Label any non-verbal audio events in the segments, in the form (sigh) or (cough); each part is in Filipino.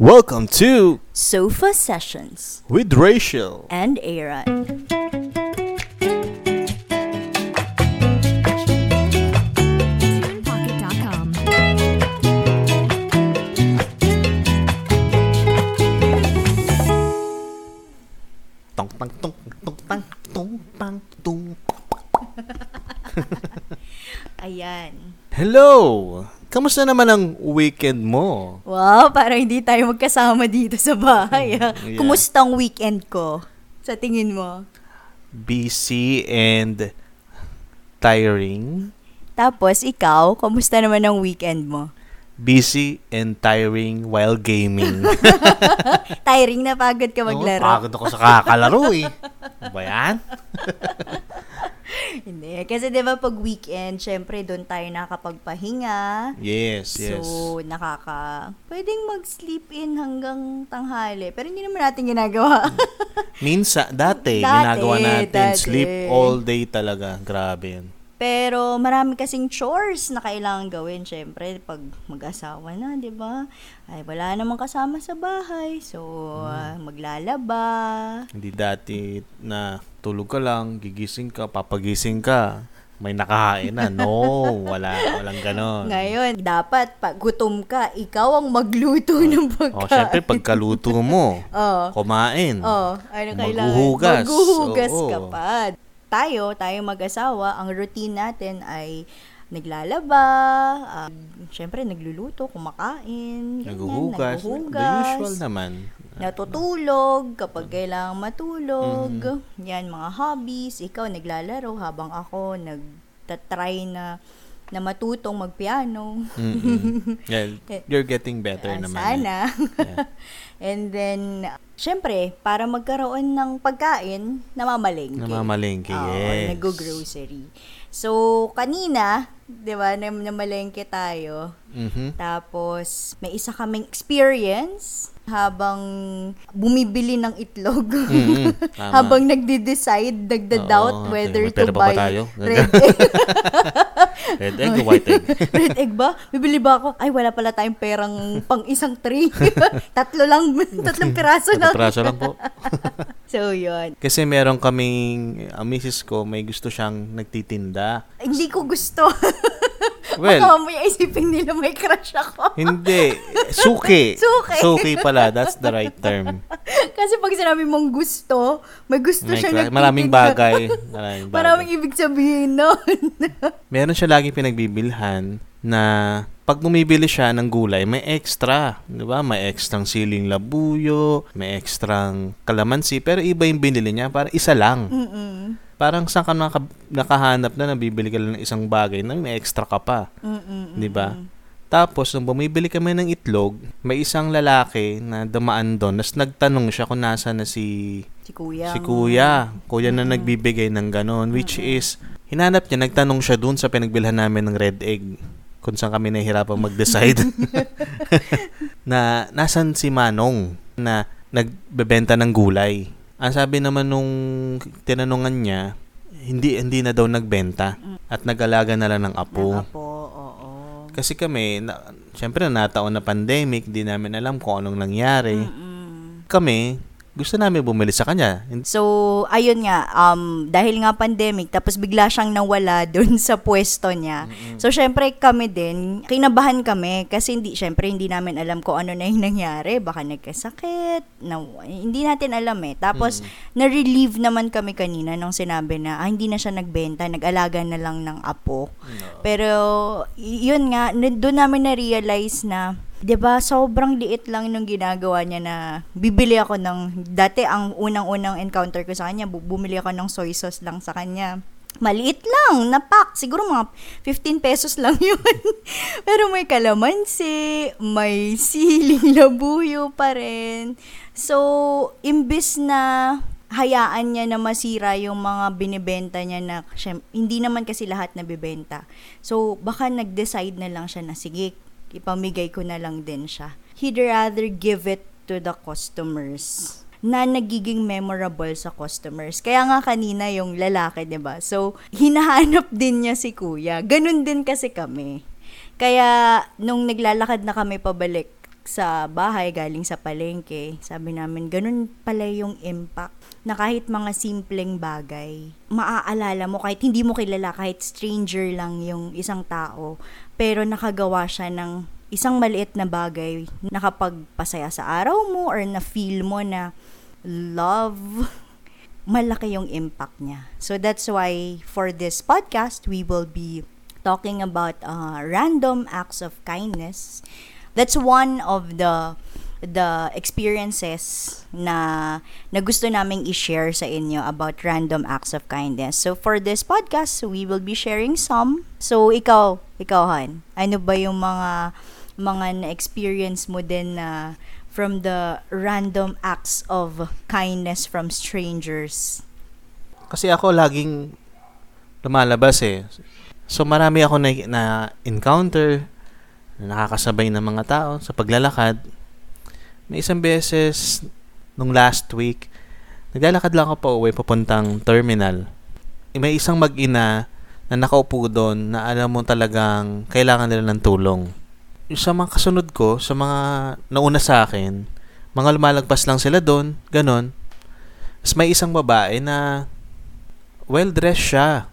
Welcome to Sofa Sessions with Rachel and Aaron. (laughs) Ayan. Hello! Kamusta naman ang weekend mo? Wow, parang hindi tayo magkasama dito sa bahay. ah. Yeah. Kumusta ang weekend ko? Sa tingin mo? Busy and tiring. Tapos, ikaw, kumusta naman ang weekend mo? Busy and tiring while gaming. (laughs) Tiring na pagod ka maglaro. Oo, pagod ako sa kakalaro eh. Ano ba yan? (laughs) (laughs) Hindi. Kasi di ba pag weekend, syempre doon tayo nakakapagpahinga. Yes, yes. So, nakaka... Pwedeng mag-sleep in hanggang tanghali. Pero hindi naman natin ginagawa. (laughs) Minsan, dati, Dati, ginagawa natin dati. sleep all day talaga. Grabe yun. Pero marami kasing chores na kailangan gawin, syempre, pag mag-asawa na, di ba? Ay, wala namang kasama sa bahay. So, ah, maglalaba. Hindi dati na tulog ka lang, gigising ka, papagising ka, may nakahain na. No, wala, walang ganon. Ngayon, dapat pag gutom ka, ikaw ang magluto ng pagkain. O, syempre, pagkaluto mo, (laughs) Oh. kumain. Oh, ano kailangan? Maghuhugas. Maghuhugas Oo. ka pa. Tayo, tayo mag-asawa, ang routine natin ay naglalaba, ah, syempre nagluluto, kumakain, ganyan, Naghuhugas. The usual naman. natutulog kapag kailangan matulog. Mm-hmm. Yan, mga hobbies. Ikaw, naglalaro habang ako nagtatry na na matutong magpiano. (laughs) Mm-mm. Yeah, you're getting better Ah, naman. Sana. Yeah. (laughs) And then, syempre, para magkaroon ng pagkain, namamalengke. Namamalengke, yes. nag-grocery. So, kanina, di ba, nam- namalengke tayo. Mhm. Tapos, may isa kaming experience habang bumibili ng itlog. Mm-mm. (laughs) Tama. habang nagde-decide, nagda-doubt Oo, whether to pa ba buy tayo? red egg. (laughs) (laughs) Red egg o white egg? (laughs) red egg ba? Bibili ba ako? Ay, wala pala tayong perang pang isang tray. (laughs) Tatlo (laughs) lang, tatlong piraso lang. praso lang po. So, yun. Kasi meron kaming, ang misis ko, may gusto siyang nagtitinda. Hindi ko gusto. Well, Baka mamaya isipin nila may crush ako. Hindi. (laughs) Suki. Suki. Suki pala. That's the right term. (laughs) Kasi pag sinabi mong gusto, may gusto May siya cla- maraming bagay. (laughs) Maraming bagay. Maraming ibig sabihin nun. Meron siya lagi pinagbibilhan na pag bumibili siya ng gulay, may extra. Di ba? May extrang siling labuyo, may extrang kalamansi, pero iba yung binili niya. Para isa lang. Mm-mm. Parang saan ka naka- nakahanap na nabibili ka lang ng isang bagay na may extra ka pa. Mm-mm. Di ba? Tapos, nung bumibili kami ng itlog, may isang lalaki na dumaan doon. Tapos nagtanong siya kung nasa na si, Si kuya. si kuya. Kuya na nagbibigay ng ganon. Which is, hinanap niya, nagtanong siya doon sa pinagbilhan namin ng red egg. Kung saan kami nahihirapang mag-decide. (laughs) (laughs) na, nasan si Manong na nagbebenta ng gulay. Ang sabi naman nung tinanungan niya, hindi hindi na daw nagbenta at nag-alaga na lang ng apo. Ng apo, oo. Kasi kami, na, syempre nataon na pandemic, di namin alam kung anong nangyari. Mm. Kami, gusto namin bumili sa kanya. So, ayun nga, um, dahil nga pandemic, tapos bigla siyang nawala (laughs) dun sa pwesto niya. So, syempre kami din, kinabahan kami kasi hindi, syempre hindi namin alam kung ano na yung nangyari. Baka nagkasakit, na, hindi natin alam eh. Tapos, na-relieve naman kami kanina nung sinabi na, ah, hindi na siya nagbenta, nag-alaga na lang ng apo. Pero, y- yun nga, doon namin na-realize na, 'di ba sobrang liit lang nung ginagawa niya na bibili ako ng dati ang unang-unang encounter ko sa kanya bu- bumili ako ng soy sauce lang sa kanya. Maliit lang na pack. Siguro mga 15 pesos lang (laughs) yun. Pero may kalamansi may siling labuyo pa rin. So imbis na hayaan niya na masira yung mga binibenta niya na syem- hindi naman kasi lahat nabibenta. So, baka nag-decide na lang siya na sige, ipamigay ko na lang din siya. He'd rather give it to the customers na nagiging memorable sa customers. Kaya nga kanina yung lalaki, 'di ba? So, hinahanap din niya si kuya. Ganun din kasi kami. Kaya, nung naglalakad na kami pabalik, sa bahay, galing sa palengke, sabi namin, ganun pala yung impact na kahit mga simpleng bagay, maaalala mo kahit hindi mo kilala, kahit stranger lang yung isang tao, pero nakagawa siya ng isang maliit na bagay, nakapagpasaya sa araw mo or na feel mo na love, (laughs) malaki yung impact niya. So that's why for this podcast, we will be talking about uh, random acts of kindness that's one of the the experiences na na gusto naming i-share sa inyo about random acts of kindness. So for this podcast, we will be sharing some. So ikaw, ikaw Han, ano ba yung mga mga na-experience mo din na from the random acts of kindness from strangers? Kasi ako laging lumalabas eh. So marami ako na, na encounter na nakakasabay ng mga tao sa paglalakad. May isang beses nung last week, naglalakad lang ako pa uwi papuntang terminal. May isang mag-ina na nakaupo doon na alam mo talagang kailangan nila ng tulong. Yung sa mga kasunod ko, sa mga nauna sa akin, mga lumalagpas lang sila doon, ganon. Tapos may isang babae na well-dressed siya.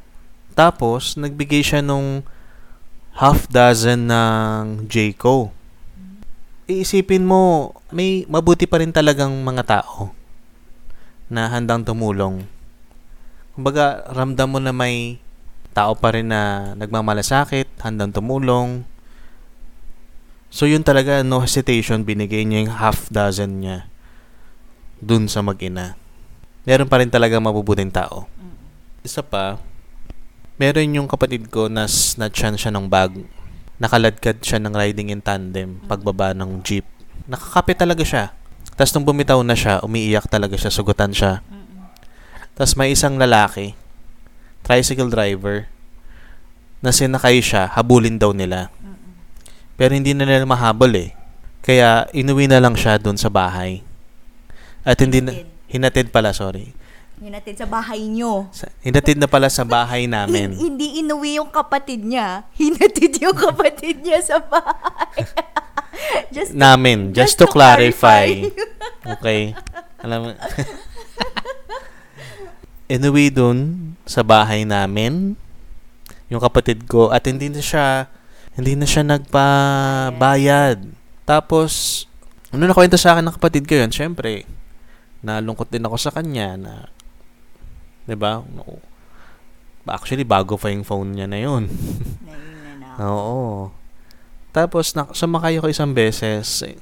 Tapos, nagbigay siya nung half dozen ng Jayco. Iisipin mo, may mabuti pa rin talagang mga tao na handang tumulong. Kumbaga, ramdam mo na may tao pa rin na nagmamalasakit, handang tumulong. So, yun talaga, no hesitation, binigay niya yung half dozen niya dun sa mag-ina. Meron pa rin talaga mabubuting tao. Isa pa, meron yung kapatid ko na snatchan siya ng bag. Nakaladkad siya ng riding in tandem pagbaba ng jeep. Nakakape talaga siya. Tapos nung bumitaw na siya, umiiyak talaga siya, sugutan siya. Tapos may isang lalaki, tricycle driver, na sinakay siya, habulin daw nila. Pero hindi na nila mahabol eh. Kaya inuwi na lang siya doon sa bahay. At hindi na, hinatid pala, sorry. Hinatid sa bahay nyo. Sa, hinatid na pala sa bahay (laughs) namin. Hindi inuwi yung kapatid niya. Hinatid yung (laughs) kapatid niya sa bahay. (laughs) just namin. Just, to, clarify. okay. Alam mo. Inuwi dun sa bahay namin yung kapatid ko at hindi na siya hindi na siya nagpabayad. Tapos, ano nakwento sa akin ng kapatid ko yun, syempre, nalungkot din ako sa kanya na 'Di ba? Actually, bago pa yung phone niya na yun. (laughs) Oo. Tapos, na, sumakay ako isang beses. Eh,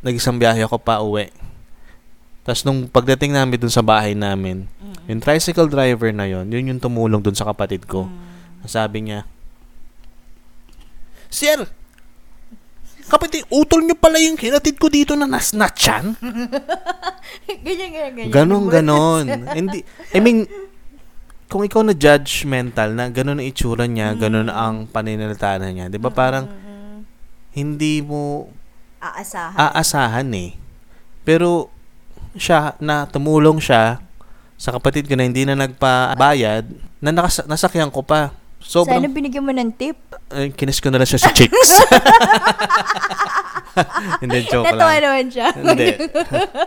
nag-isang biyahe ako pa uwi. Tapos, nung pagdating namin dun sa bahay namin, mm-hmm. yung tricycle driver na yon yun yung tumulong dun sa kapatid ko. Mm-hmm. Sabi niya, Sir, Kapatid, utol nyo pala yung hinatid ko dito na nasnatchan? (laughs) ganyan, ganyan, ganyan. Ganon, ganon. Hindi, I mean, kung ikaw na judgmental na ganon ang itsura niya, mm. ganon ang paninalitaan niya, di ba parang hindi mo aasahan. aasahan eh. Pero siya, na tumulong siya sa kapatid ko na hindi na nagpabayad, na nakas- nasakyan ko pa. Sobrang, Sana binigyan mo ng tip. Ay, kinis ko na lang siya sa chicks. (laughs) Hindi, joke lang. naman siya. Hindi.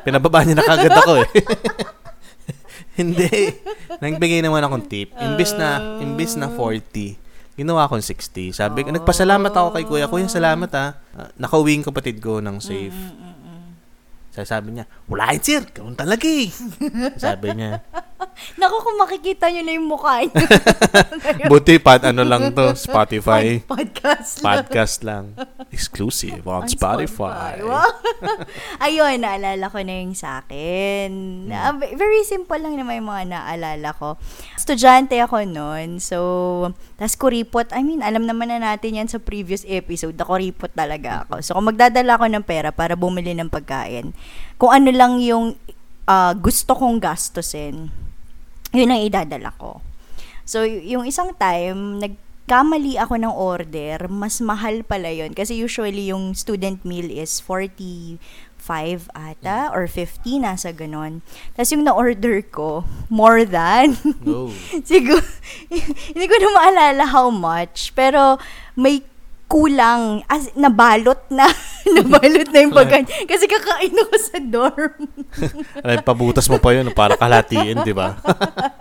Pinababa niya na kagad ako eh. (laughs) Hindi. Nagbigay naman akong tip. Imbis na, imbis na 40, ginawa akong 60. Sabi, oh. nagpasalamat ako kay kuya. Kuya, salamat ha. Uh, nakauwi yung kapatid ko ng safe. Mm-mm. Sabi niya, wala yun sir, ganun talaga (laughs) eh. Sabi niya. (laughs) Naku, kung makikita niyo na yung mukha niyo. (laughs) Buti pat ano lang to, Spotify. Pod- podcast lang. Podcast lang. (laughs) Exclusive on, on Spotify. Spotify. Wow. Ayun, naalala ko na yung sa akin. Hmm. Uh, very simple lang naman yung mga naalala ko. Estudyante ako noon. So, tas kuripot. I mean, alam naman na natin yan sa previous episode. Na kuripot talaga ako. So, kung magdadala ako ng pera para bumili ng pagkain, kung ano lang yung uh, gusto kong gastusin, yun ang idadala ko. So, yung isang time, nagkamali ako ng order, mas mahal pala yun. Kasi usually, yung student meal is 45 ata, or 50, nasa ganon. Tapos yung na-order ko, more than. No. (laughs) Siguro, (laughs) hindi ko na maalala how much. Pero, may kulang. As, nabalot na. (laughs) nabalot na yung pagkain. Kasi kakain ako sa dorm. Ay, pabutas mo pa yun para kalatiin, di ba?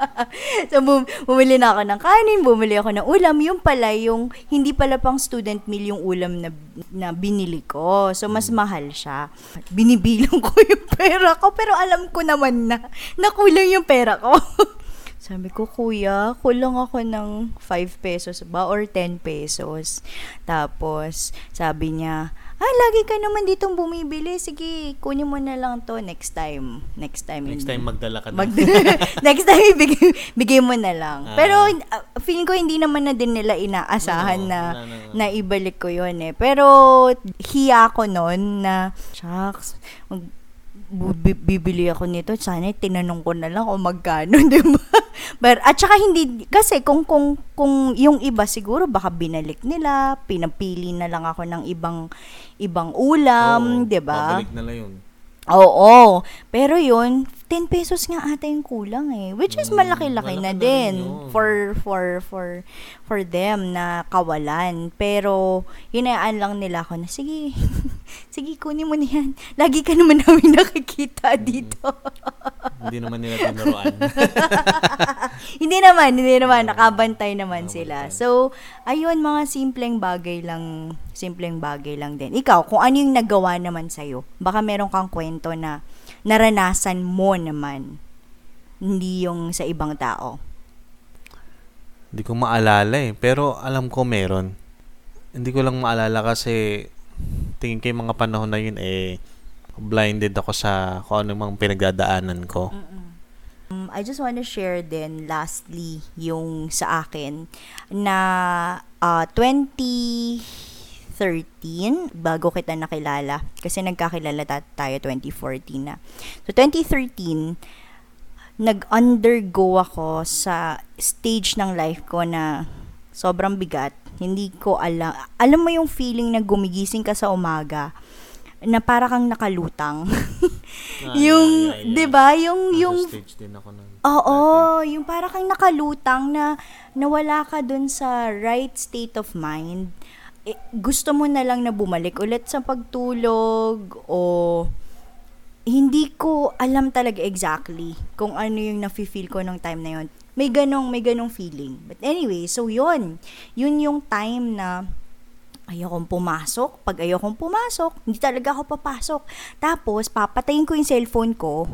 (laughs) so, bum- bumili na ako ng kanin, bumili ako ng ulam. Yung pala, yung hindi pala pang student meal yung ulam na, na binili ko. So, mas mahal siya. Binibilang ko (laughs) yung pera ko, pero alam ko naman na nakulang yung pera ko. Sabi ko, kuya, kulang ako ng 5 pesos ba or 10 pesos. Tapos, sabi niya, ah, lagi ka naman ditong bumibili. Sige, kunin mo na lang to next time. Next time. Next time magdala ka na. Mag- (laughs) next time, (laughs) bigay, bigay mo na lang. Ah. Pero, uh, feeling ko hindi naman na din nila inaasahan Oo, na, wala na nga. na ibalik ko yun eh. Pero, hiya ko noon na, shucks, mag, bibili ako nito, sana tinanong ko na lang kung magkano, (laughs) di ba? But, at saka hindi, kasi kung, kung, kung yung iba siguro baka binalik nila, pinapili na lang ako ng ibang, ibang ulam, Oo, di ba? Babalik na lang yun. Oo. Pero yun, 10 pesos nga ata yung kulang eh. Which is Mm, malaki-laki malaki na na din yun. for for for for them na kawalan. Pero hinayaan lang nila ako na sige. (laughs) sige, kunin mo na yan. (laughs) Lagi ka naman namin nakikita dito. (laughs) Hindi naman nila tinuruan. (laughs) hindi naman, hindi naman nakabantay naman sila. So, ayun mga simpleng bagay lang, simpleng bagay lang din. Ikaw, kung ano yung nagawa naman sa'yo, baka meron kang kwento na naranasan mo naman, hindi yung sa ibang tao. Hindi ko maalala eh. Pero alam ko meron. Hindi ko lang maalala kasi tingin yung mga panahon na yun eh blinded ako sa kung ano mang pinagdadaanan ko. Um, I just want to share din lastly yung sa akin na uh, 2013 bago kita nakilala kasi nagkakilala ta- tayo 2014 na. So 2013 nag-undergo ako sa stage ng life ko na sobrang bigat. Hindi ko alam. Alam mo yung feeling na gumigising ka sa umaga na para kang nakalutang. Ah, (laughs) yung, yeah, yeah, yeah. 'di ba? Yung Nasa yung stage din ako nun. Oo, yung para kang nakalutang na nawala ka dun sa right state of mind. Eh, gusto mo na lang na bumalik ulit sa pagtulog o hindi ko alam talaga exactly kung ano yung nafe-feel ko nung time na yon. May ganong, may ganong feeling. But anyway, so yon Yun yung time na ayokong pumasok. Pag ayokong pumasok, hindi talaga ako papasok. Tapos, papatayin ko yung cellphone ko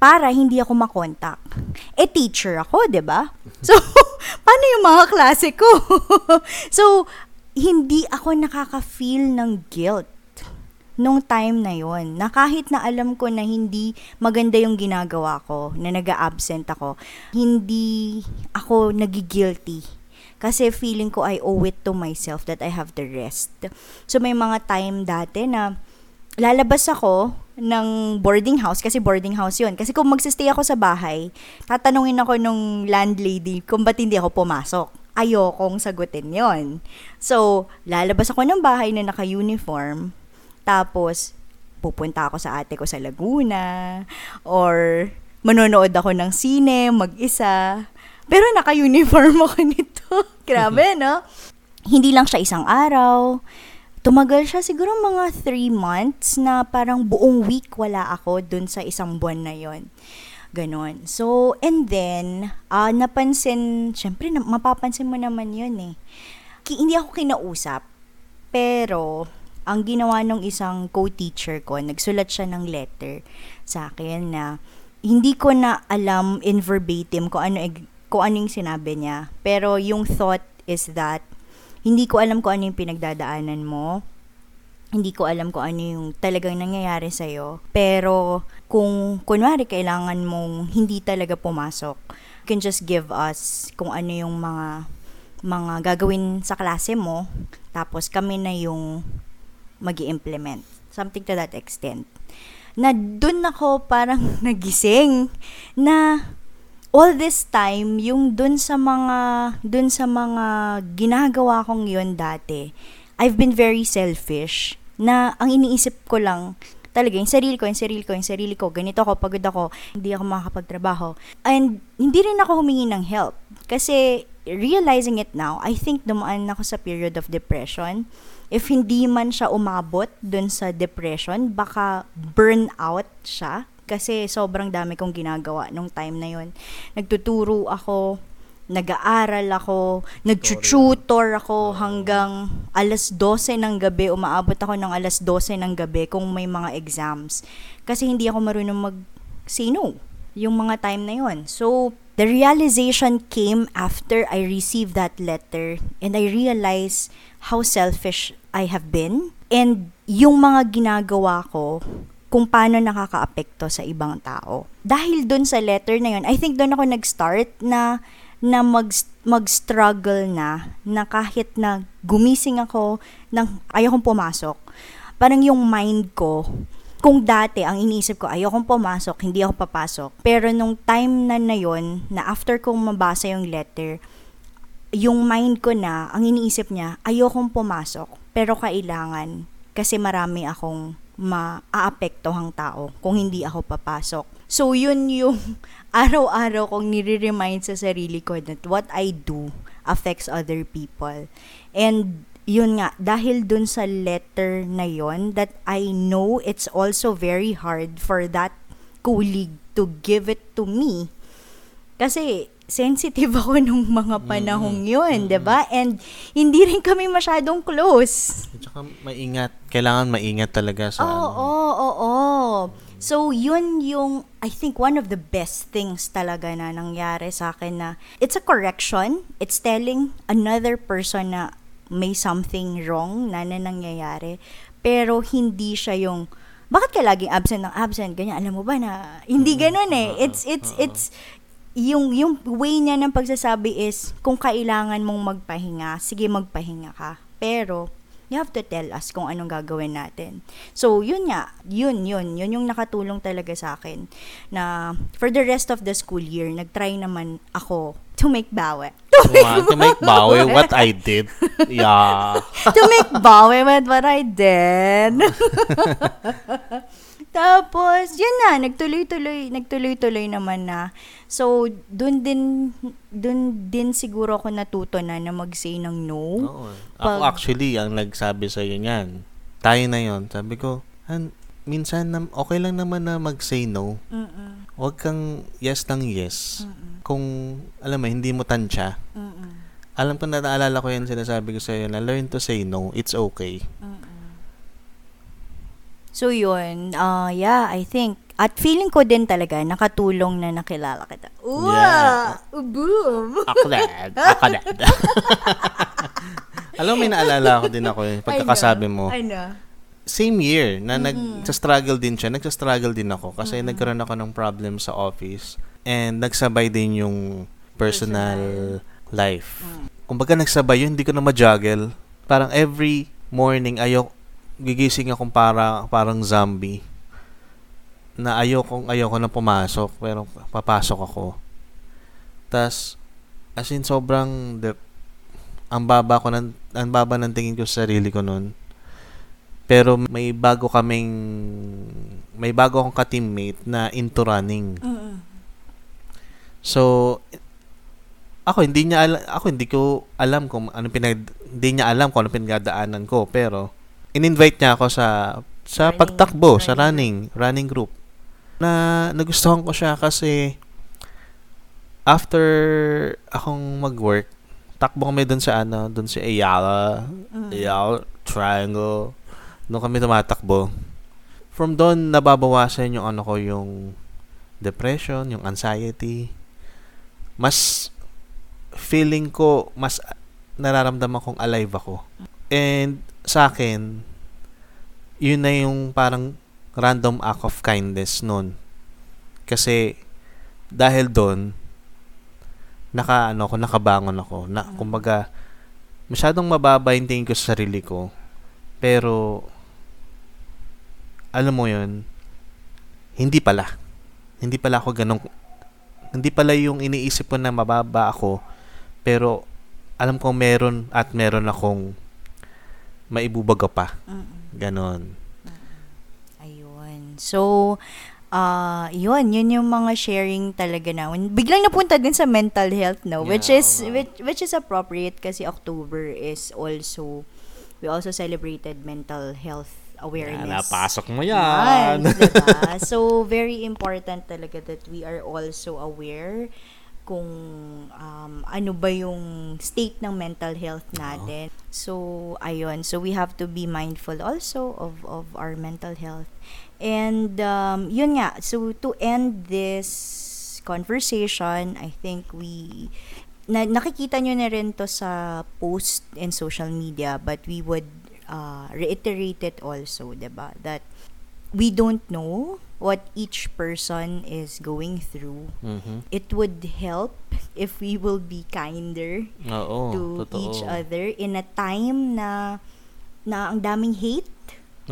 para hindi ako makontak. Eh, teacher ako, ba? (laughs) So, paano yung mga klase ko? (laughs) so, hindi ako nakaka-feel ng guilt nung time na yon na kahit na alam ko na hindi maganda yung ginagawa ko, na nag-absent ako, hindi ako nagigilty. Kasi feeling ko I owe it to myself that I have the rest. So may mga time dati na lalabas ako ng boarding house kasi boarding house yon kasi kung magsistay ako sa bahay tatanungin ako nung landlady kung ba't hindi ako pumasok ayokong sagutin yon so lalabas ako ng bahay na naka-uniform tapos pupunta ako sa ate ko sa Laguna or manonood ako ng sine mag-isa. Pero naka-uniform (laughs) ako nito. (laughs) Grabe no? Hindi lang siya isang araw. Tumagal siya siguro mga three months na parang buong week wala ako dun sa isang buwan na yon Ganon. So, and then, ah napansin, syempre, na, mapapansin mo naman yun eh. Ki, hindi ako kinausap, pero, ang ginawa ng isang co-teacher ko, nagsulat siya ng letter sa akin na hindi ko na alam in verbatim kung ano, kung ano yung sinabi niya. Pero yung thought is that hindi ko alam kung ano yung pinagdadaanan mo. Hindi ko alam kung ano yung talagang nangyayari sa'yo. Pero kung kunwari kailangan mong hindi talaga pumasok, you can just give us kung ano yung mga mga gagawin sa klase mo. Tapos kami na yung mag implement Something to that extent. Na dun ako parang (laughs) nagising na all this time, yung dun sa mga, dun sa mga ginagawa kong yun dati, I've been very selfish na ang iniisip ko lang talaga yung sarili ko, yung sarili ko, yung sarili ko, ganito ako, pagod ako, hindi ako makakapagtrabaho. And hindi rin ako humingi ng help. Kasi realizing it now, I think dumaan ako sa period of depression if hindi man siya umabot dun sa depression, baka burnout siya kasi sobrang dami kong ginagawa nung time na yon. Nagtuturo ako, nag-aaral ako, nag-tutor ako hanggang alas 12 ng gabi, umaabot ako ng alas 12 ng gabi kung may mga exams. Kasi hindi ako marunong mag-say no yung mga time na yon. So, the realization came after I received that letter and I realized how selfish I have been and yung mga ginagawa ko kung paano nakakaapekto sa ibang tao. Dahil doon sa letter na yun, I think doon ako nag-start na na mag, mag-struggle na, na kahit na gumising ako, nang ayokong pumasok, parang yung mind ko, kung dati ang iniisip ko ayokong pumasok, hindi ako papasok. Pero nung time na na yon, na after kong mabasa yung letter, yung mind ko na, ang iniisip niya, ayokong pumasok, pero kailangan kasi marami akong maaapektohang tao kung hindi ako papasok. So, yun yung (laughs) araw-araw kong nire-remind sa sarili ko that what I do affects other people. And yun nga, dahil dun sa letter na yon that I know it's also very hard for that colleague to give it to me. Kasi sensitive (laughs) ako nung mga panahong yun, mm-hmm. 'di ba? And hindi rin kami masyadong close. At saka maingat, kailangan maingat talaga sa Oo, oo, oo, oo. So, yun yung, I think, one of the best things talaga na nangyari sa akin na it's a correction. It's telling another person na may something wrong na, na nangyayari. Pero hindi siya yung, bakit ka laging absent ng absent? Ganyan, alam mo ba na, hindi mm-hmm. ganun eh. It's, it's, it's, yung yung way niya ng pagsasabi is kung kailangan mong magpahinga, sige magpahinga ka. Pero you have to tell us kung anong gagawin natin. So, yun nga, yun, yun, yun yung nakatulong talaga sa akin na for the rest of the school year, nagtry naman ako to make bawi. (laughs) To, make, to make bawi what I did. Yeah. (laughs) to make bawi with what I did. (laughs) Tapos, yun na, nagtuloy-tuloy, nagtuloy-tuloy naman na. So, dun din, dun din siguro ako natuto na na mag-say ng no. Oo. Pag, ako actually, ang nagsabi sa iyo niyan, tayo na yon Sabi ko, han, minsan na, okay lang naman na mag-say no. Mm-mm. Huwag kang yes ng yes. Mm-mm. Kung, alam mo, hindi mo tansya. Mm-mm. Alam ko na naalala ko yan sinasabi ko sa iyo na learn to say no. It's okay. Mm-mm. So yun, uh, yeah, I think at feeling ko din talaga nakatulong na nakilala kita. Uwa! Yeah. Boom! Akadad. Akadad. (laughs) Alam mo, may naalala ko din ako eh. Pagkakasabi mo. I know. Same year na mm-hmm. nag-struggle din siya. Nag-struggle din ako kasi mm-hmm. nagkaroon ako ng problem sa office and nagsabay din yung personal, personal. life. Mm. Kumbaga nagsabay yun, hindi ko na ma-juggle. Parang every morning ayok gigising akong para, parang zombie na ayokong ayoko na pumasok pero papasok ako. Tas as in sobrang de, ang baba ko ng ang baba ng tingin ko sa sarili ko noon. Pero may bago kaming may bago akong ka-teammate na into running. So ako hindi niya al- ako hindi ko alam kung ano pinag hindi niya alam kung ano pinagdaanan ko pero in-invite niya ako sa sa running, pagtakbo, running. sa running, running group. Na nagustuhan ko siya kasi after akong mag-work, takbo kami doon sa ano, doon sa Ayala, mm. Ayala Triangle. Doon kami tumatakbo. From doon nababawasan yung ano ko, yung depression, yung anxiety. Mas feeling ko mas nararamdaman kong alive ako. And sa akin, yun na yung parang random act of kindness nun. Kasi, dahil doon, naka, ano ko, nakabangon ako. Na, kumbaga, masyadong mababa yung tingin ko sa sarili ko. Pero, alam mo yun, hindi pala. Hindi pala ako ganong, hindi pala yung iniisip ko na mababa ako, pero, alam ko meron at meron akong maibubaga pa. Mm-mm. Ganon. Ayun. So, uh, yun, yun yung mga sharing talaga na. Biglang napunta din sa mental health, no? Yeah, which is, which, which is appropriate kasi October is also we also celebrated mental health awareness. Yan, napasok mo yan. Month, (laughs) diba? So, very important talaga that we are also aware kung um, ano ba yung state ng mental health natin. So, ayun. So, we have to be mindful also of, of our mental health. And, um, yun nga. So, to end this conversation, I think we na, nakikita nyo na rin to sa post in social media but we would uh, reiterate it also, ba? That we don't know what each person is going through. Mhm. It would help if we will be kinder Oo, to totoo. each other in a time na na ang daming hate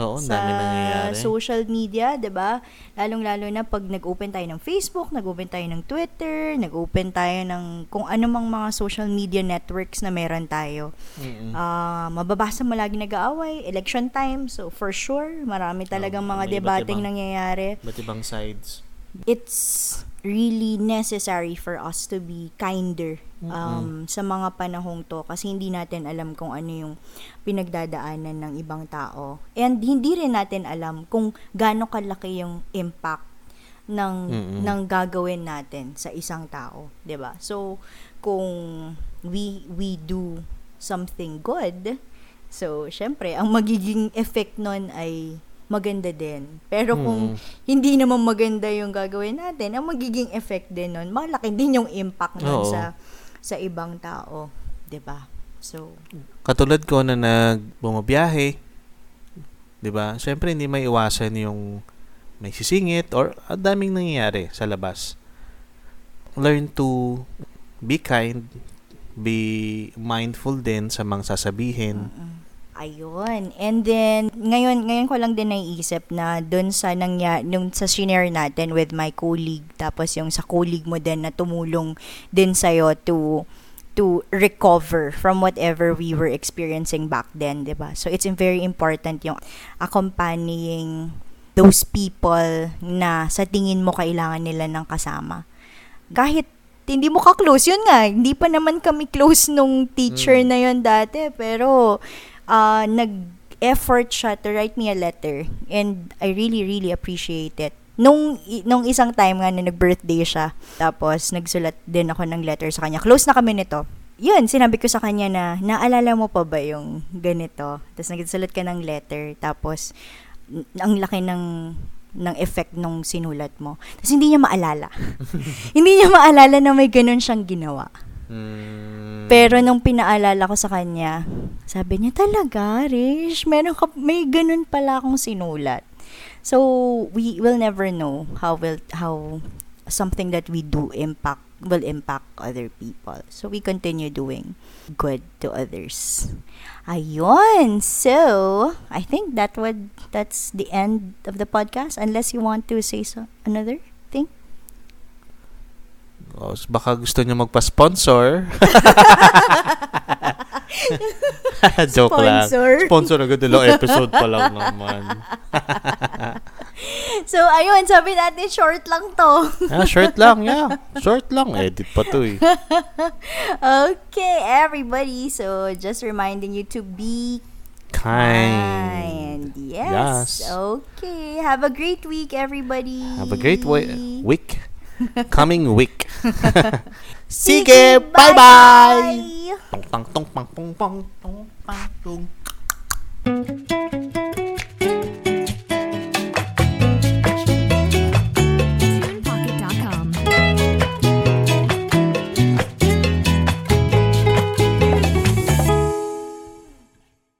Oo, sa dami nangyayari. social media, 'di ba? Lalong-lalo na pag nag-open tayo ng Facebook, nag-open tayo ng Twitter, nag-open tayo ng kung ano mang mga social media networks na meron tayo. Mm-mm. Ah, mababasa mo lagi nag-aaway, election time, so for sure, marami talagang mga iba't debating nangyayari. Ba't ibang sides? It's really necessary for us to be kinder um, sa mga panahong to kasi hindi natin alam kung ano yung pinagdadaanan ng ibang tao. And hindi rin natin alam kung gaano kalaki yung impact ng Mm-mm. ng gagawin natin sa isang tao, 'di ba? So kung we we do something good, so syempre ang magiging effect nun ay maganda din. Pero kung Mm. hindi naman maganda yung gagawin natin, ang magiging effect din nun, malaki din yung impact nun Oo. sa sa ibang tao, 'di ba? So, Katulad ko na nagbumabiyahe, 'di ba? Syempre hindi may iwasan yung may sisingit or ang daming nangyayari sa labas. Learn to be kind, be mindful din sa mga sasabihin. Ayun. And then ngayon ngayon ko lang din naiisip na doon sa nangya nung sa senior natin with my colleague tapos yung sa colleague mo din na tumulong din sa to to recover from whatever we were experiencing back then, 'di ba? So it's very important yung accompanying those people na sa tingin mo kailangan nila ng kasama. Kahit hindi mo ka-close, yun nga, hindi pa naman kami close nung teacher Mm. na yun dati, pero ah, nag-effort siya to write me a letter and I really, really appreciate it. Nung, nung isang time nga na nag-birthday siya, tapos nagsulat din ako ng letter sa kanya. Close na kami nito. Yun, sinabi ko sa kanya na, naalala mo pa ba yung ganito? Tapos nagsulat ka ng letter, tapos n- ang laki ng ng effect nung sinulat mo. Tapos hindi niya maalala. (laughs) hindi niya maalala na may ganun siyang ginawa. Pero nung pinaalala ko sa kanya, sabi niya, talaga, Rish, meron ka, may ganun pala akong sinulat. So, we will never know how will how something that we do impact will impact other people. So, we continue doing good to others. Ayun. So, I think that would that's the end of the podcast unless you want to say so another thing. Oh, baka gusto niyo magpa-sponsor. (laughs) Joke lang. Sponsor. Sponsor agad dalawang episode pa lang naman. (laughs) So, ayun, sabi natin short lang to. ah, short lang, yeah. Short lang. Edit pa to eh. (laughs) okay, everybody. So, just reminding you to be Kind. kind. Yes. Yes. Okay. Have a great week, everybody. Have a great wa- week. coming week. (laughs) Sige, bye-bye!